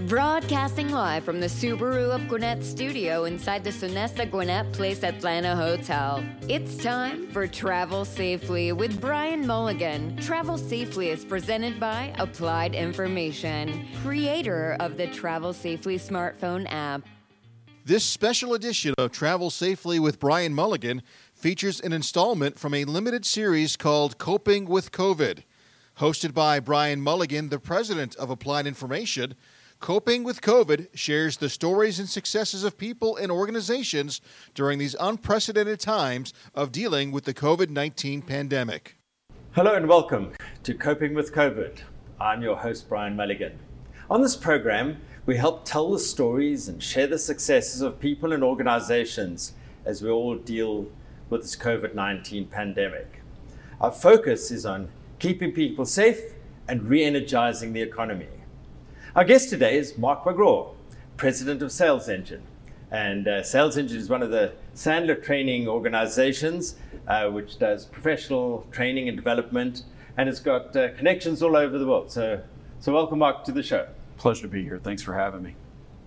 Broadcasting live from the Subaru of Gwinnett studio inside the Sonesta Gwinnett Place Atlanta Hotel. It's time for Travel Safely with Brian Mulligan. Travel Safely is presented by Applied Information, creator of the Travel Safely smartphone app. This special edition of Travel Safely with Brian Mulligan features an installment from a limited series called Coping with COVID. Hosted by Brian Mulligan, the president of Applied Information, Coping with COVID shares the stories and successes of people and organizations during these unprecedented times of dealing with the COVID 19 pandemic. Hello and welcome to Coping with COVID. I'm your host, Brian Mulligan. On this program, we help tell the stories and share the successes of people and organizations as we all deal with this COVID 19 pandemic. Our focus is on keeping people safe and re energizing the economy. Our guest today is Mark McGraw, President of Sales Engine. And uh, Sales Engine is one of the Sandler training organizations, uh, which does professional training and development, and it's got uh, connections all over the world. So, so welcome, Mark, to the show. Pleasure to be here. Thanks for having me.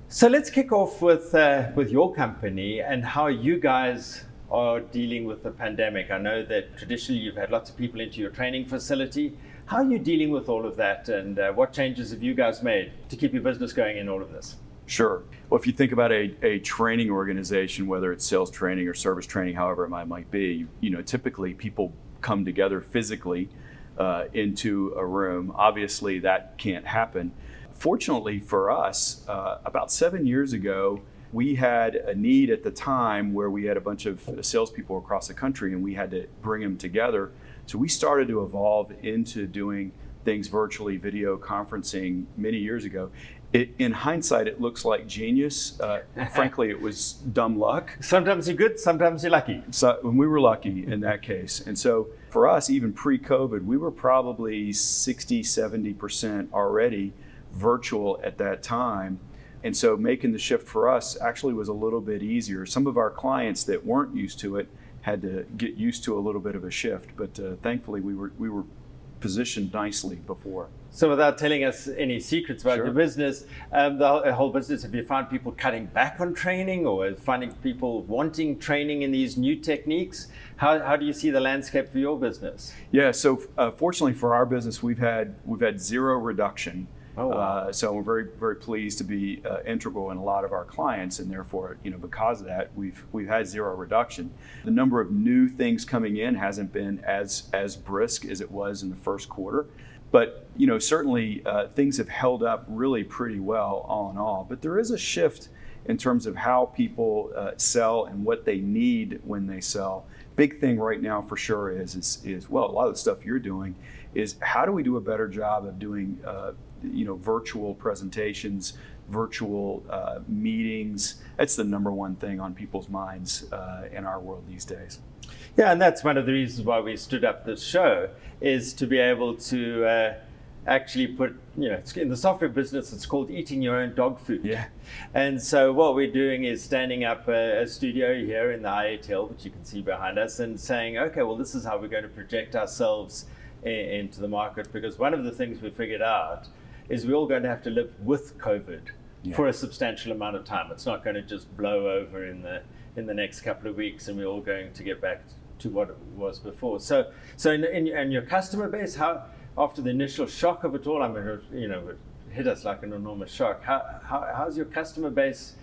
So let's kick off with uh, with your company and how you guys are dealing with the pandemic. I know that traditionally you've had lots of people into your training facility. How are you dealing with all of that, and uh, what changes have you guys made to keep your business going in all of this? Sure. Well, if you think about a, a training organization, whether it's sales training or service training, however it might, might be, you know, typically people come together physically uh, into a room. Obviously, that can't happen. Fortunately for us, uh, about seven years ago, we had a need at the time where we had a bunch of salespeople across the country and we had to bring them together so we started to evolve into doing things virtually, video conferencing many years ago. It, in hindsight, it looks like genius. Uh, frankly, it was dumb luck. Sometimes you're good, sometimes you're lucky. So when we were lucky in that case. And so for us, even pre-COVID, we were probably 60, 70% already virtual at that time. And so making the shift for us actually was a little bit easier. Some of our clients that weren't used to it had to get used to a little bit of a shift. But uh, thankfully, we were we were positioned nicely before. So, without telling us any secrets about Sure. your business, um, the whole business, have you found people cutting back on training or finding people wanting training in these new techniques? How, how do you see the landscape for your business? Yeah. So uh, fortunately for our business, we've had we've had zero reduction. Oh, wow. uh, so we're very very pleased to be uh, integral in a lot of our clients, and therefore you know because of that we've we've had zero reduction. The number of new things coming in hasn't been as as brisk as it was in the first quarter. But you know certainly uh, things have held up really pretty well all in all. But there is a shift in terms of how people uh, sell and what they need when they sell. Big thing right now for sure is, is is well a lot of the stuff you're doing is how do we do a better job of doing uh, you know virtual presentations, virtual uh, meetings. That's the number one thing on people's minds uh, in our world these days. Yeah, and that's one of the reasons why we stood up this show is to be able to uh, actually put, you know, it's- in the software business, it's called eating your own dog food. Yeah. And so what we're doing is standing up a, a studio here in the IATL, which you can see behind us, and saying, okay, well, this is how we're going to project ourselves into the market. Because one of the things we figured out is we're all going to have to live with COVID Yeah. for a substantial amount of time. It's not going to just blow over in the in the next couple of weeks, and we're all going to get back to what it was before. So, so in, in, in your customer base, how after the initial shock of it all, I mean, it, you know, it hit us like an enormous shock. How, how how's your customer base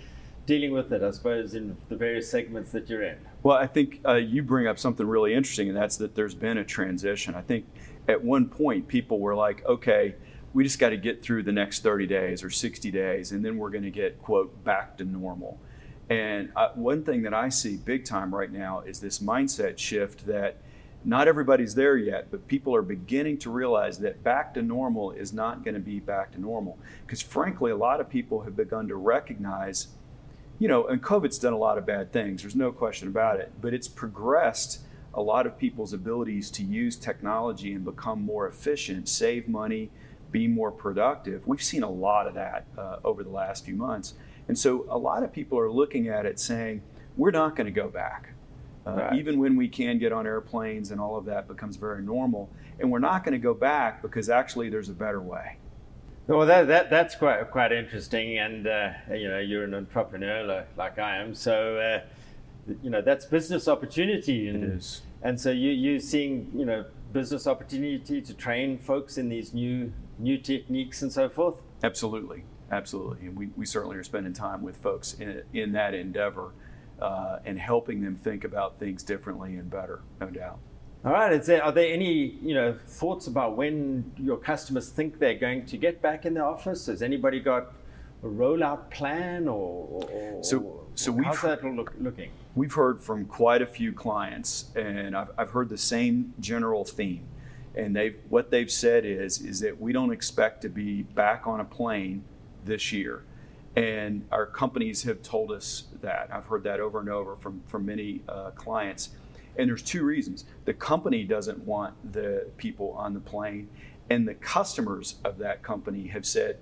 dealing with it? I suppose in the various segments that you're in. Well, I think uh, you bring up something really interesting, and that's that there's been a transition. I think at one point people were like, okay, we just got to get through the next 30 days or 60 days, and then we're going to get, quote, back to normal. And uh, one thing that I see big time right now is this mindset shift that not everybody's there yet, but people are beginning to realize that back to normal is not going to be back to normal. Because frankly, a lot of people have begun to recognize you know, and COVID's done a lot of bad things. There's no question about it. But it's progressed a lot of people's abilities to use technology and become more efficient, save money, be more productive. We've seen a lot of that uh, over the last few months. And so a lot of people are looking at it saying, we're not going to go back. Uh, Right. Even when we can get on airplanes and all of that becomes very normal. And we're not going to go back because actually there's a better way. Well, that, that that's quite quite interesting, and uh, you know you're an entrepreneur like, like I am, so uh, you know that's business opportunity, and and so you you're seeing you know business opportunity to train folks in these new new techniques and so forth. Absolutely, absolutely. And we, we certainly are spending time with folks in, in that endeavor uh, and helping them think about things differently and better, no doubt. All right. Is there, are there any you know thoughts about when your customers think they're going to get back in the office? Has anybody got a rollout plan, or, or So- so we've- how's that look, looking? We've heard from quite a few clients, and I've, I've heard the same general theme. And they've, what they've said is, is that we don't expect to be back on a plane this year. And our companies have told us that. I've heard that over and over from, from many uh, clients. And there's two reasons. The company doesn't want the people on the plane, and the customers of that company have said,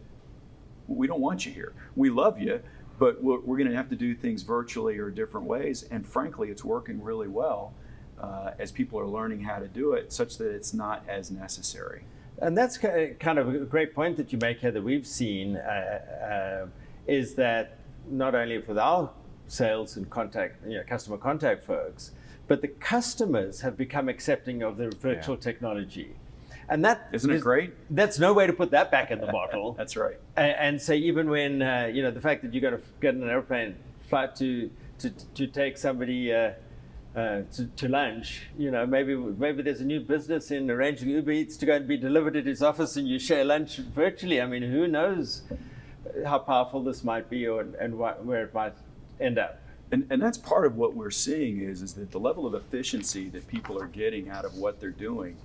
we don't want you here. We love you, but we're, we're going to have to do things virtually or different ways. And frankly, it's working really well uh, as people are learning how to do it, such that it's not as necessary. And that's kind of a great point that you make here that we've seen uh, uh, is that not only with our sales and contact, you know, customer contact folks, but the customers have become accepting of the virtual technology. And that Isn't it great? That's no way to put that back in the bottle. That's right. And, and so even when uh, you know the fact that you got to get on an airplane flight to to, to take somebody uh, uh, to, to lunch, you know maybe maybe there's a new business in arranging Uber Eats to go and be delivered at his office, and you share lunch virtually. I mean, who knows how powerful this might be, or and what, where it might end up. And, and that's part of what we're seeing is, is that the level of efficiency that people are getting out of what they're doing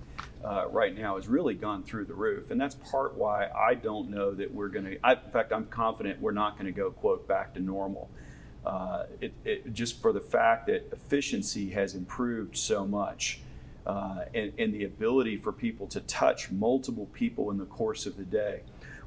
uh, right now has really gone through the roof. And that's part why I don't know that we're going to, in fact, I'm confident we're not going to go, quote, back to normal. Uh, it, it, just for the fact that efficiency has improved so much. Uh, and, and the ability for people to touch multiple people in the course of the day.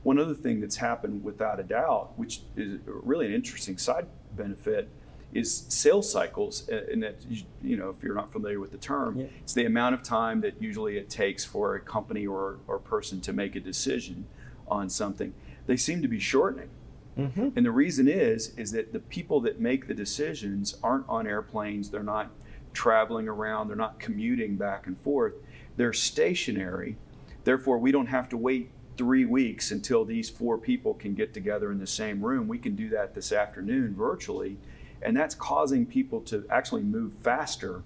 One other thing that's happened without a doubt, which is really an interesting side benefit, is sales cycles. uh, And that, you- know, if you're not familiar with the term, Yeah. it's the amount of time that usually it takes for a company or, or person to make a decision on something. They seem to be shortening. And the reason is is that the people that make the decisions aren't on airplanes, they're not traveling around, they're not commuting back and forth. They're stationary. Therefore, we don't have to wait 3 weeks until these four people can get together in the same room. We can do that this afternoon virtually, and that's causing people to actually move faster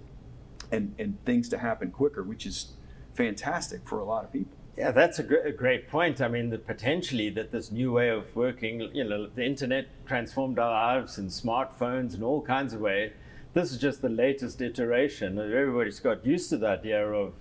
and and things to happen quicker, which is fantastic for a lot of people. Yeah, that's a, gr- a great point. I mean, the potentially that this new way of working, you know, the internet transformed our lives and smartphones and all kinds of way. This is just the latest iteration. Everybody's got used to the idea of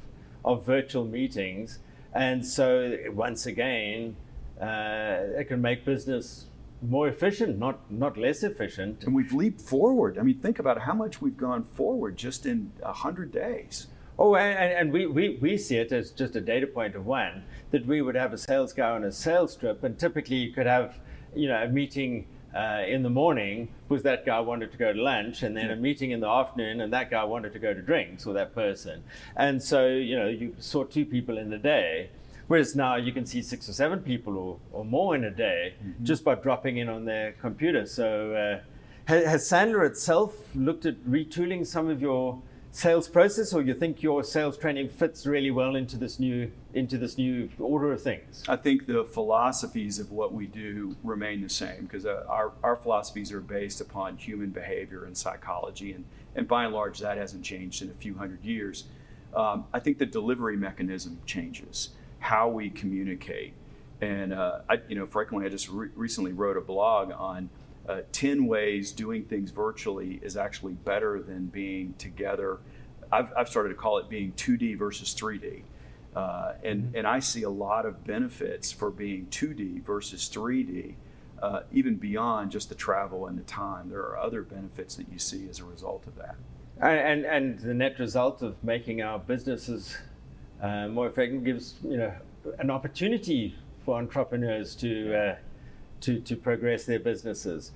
of virtual meetings, and so once again, uh, it can make business more efficient, not not less efficient. And we've leaped forward. I mean, think about how much we've gone forward just in 100 days. Oh, and, and and we, we, we see it as just a data point of one, that we would have a sales guy on a sales trip, and typically you could have, you know, a meeting uh, in the morning because that guy wanted to go to lunch, and then a meeting in the afternoon, and that guy wanted to go to drinks with that person. And so, you know, you saw two people in the day. Whereas now you can see six or seven people or, or more in a day just by dropping in on their computer. So, uh, ha- has Sandler itself looked at retooling some of your sales process, or you think your sales training fits really well into this new into this new order of things? I think the philosophies of what we do remain the same because uh, our, our philosophies are based upon human behavior and psychology, and, and by and large, that hasn't changed in a few hundred years. Um, I think the delivery mechanism changes, how we communicate. And, uh, I, you know, frankly, I just re- recently wrote a blog on uh, 10 ways doing things virtually is actually better than being together. I've, I've started to call it being 2D versus 3D. Uh, and, and I see a lot of benefits for being 2D versus 3D, uh, even beyond just the travel and the time. There are other benefits that you see as a result of that. And and, and the net result of making our businesses uh, more effective gives you know an opportunity for entrepreneurs to uh, to to progress their businesses.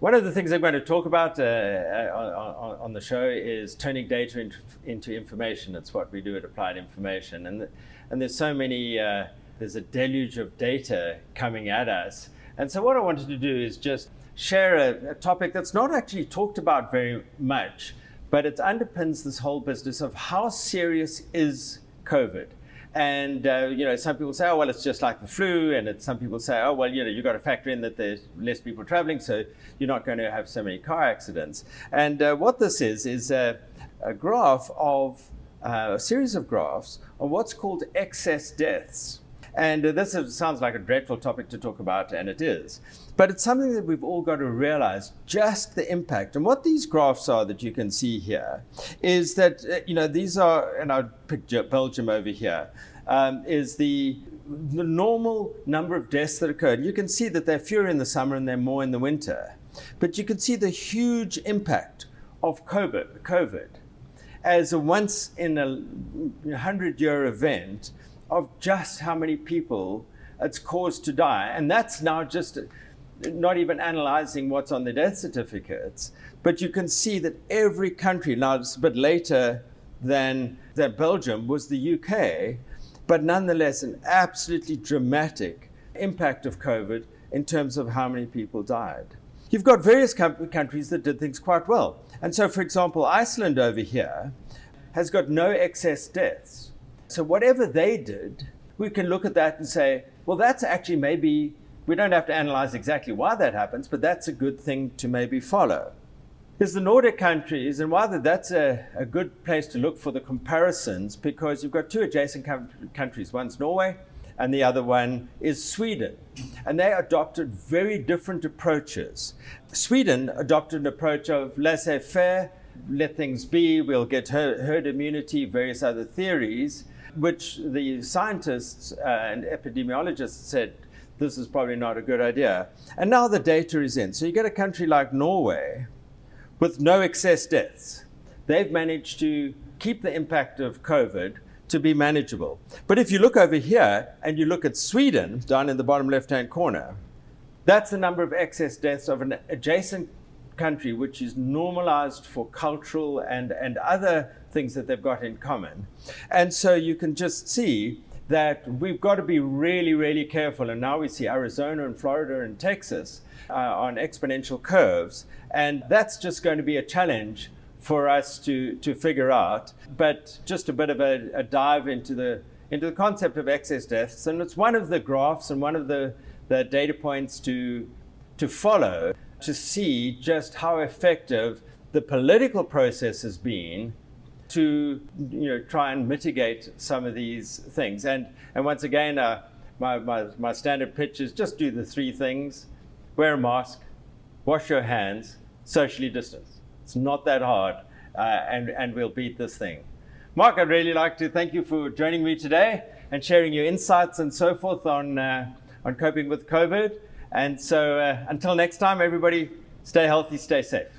One of the things I'm going to talk about uh, uh, on, on the show is turning data into, into information. It's what we do at Applied Information, and the, and there's so many uh, there's a deluge of data coming at us. And so, what I wanted to do is just share a, a topic that's not actually talked about very much, but it underpins this whole business of how serious is COVID. And uh, you know, some people say, "Oh, well, it's just like the flu," and some people say, "Oh, well, you know, you've got to factor in that there's less people traveling, so you're not going to have so many car accidents." And uh, what this is is a, a graph of uh, a series of graphs of what's called excess deaths. And uh, this is, sounds like a dreadful topic to talk about, and it is. But it's something that we've all got to realize just the impact. And what these graphs are that you can see here is that, uh, you know, these are, and I'll pick Belgium over here, um, is the, the normal number of deaths that occurred. You can see that they're fewer in the summer and they're more in the winter. But you can see the huge impact of COVID, COVID as a once in a hundred year event of just how many people it's caused to die. And that's now just not even analyzing what's on the death certificates, but you can see that every country, now it's a bit later than, than Belgium, was the UK, but nonetheless an absolutely dramatic impact of COVID in terms of how many people died. You've got various com- countries that did things quite well. And so, for example, Iceland over here has got no excess deaths. So, whatever they did, we can look at that and say, well, that's actually maybe, we don't have to analyze exactly why that happens, but that's a good thing to maybe follow. There's the Nordic countries, and while that's a, a good place to look for the comparisons because you've got two adjacent com- countries. One's Norway, and the other one is Sweden. And they adopted very different approaches. Sweden adopted an approach of laissez faire, let things be, we'll get herd immunity, various other theories, which the scientists uh, and epidemiologists said this is probably not a good idea. And now the data is in. So you get a country like Norway with no excess deaths. They've managed to keep the impact of COVID to be manageable. But if you look over here and you look at Sweden down in the bottom left hand corner, that's the number of excess deaths of an adjacent country which is normalized for cultural and, and other things that they've got in common. And so you can just see that we've got to be really, really careful. And now we see Arizona and Florida and Texas uh, on exponential curves. And that's just going to be a challenge for us to, to figure out. But just a bit of a, a dive into the, into the concept of excess deaths. And it's one of the graphs and one of the, the data points to, to follow to see just how effective the political process has been to you know try and mitigate some of these things. And and once again, uh, my, my my standard pitch is just do the three things: wear a mask, wash your hands, socially distance. It's not that hard, uh, and and we'll beat this thing. Mark, I'd really like to thank you for joining me today and sharing your insights and so forth on uh, on coping with COVID. And so, uh, until next time, everybody, stay healthy, stay safe.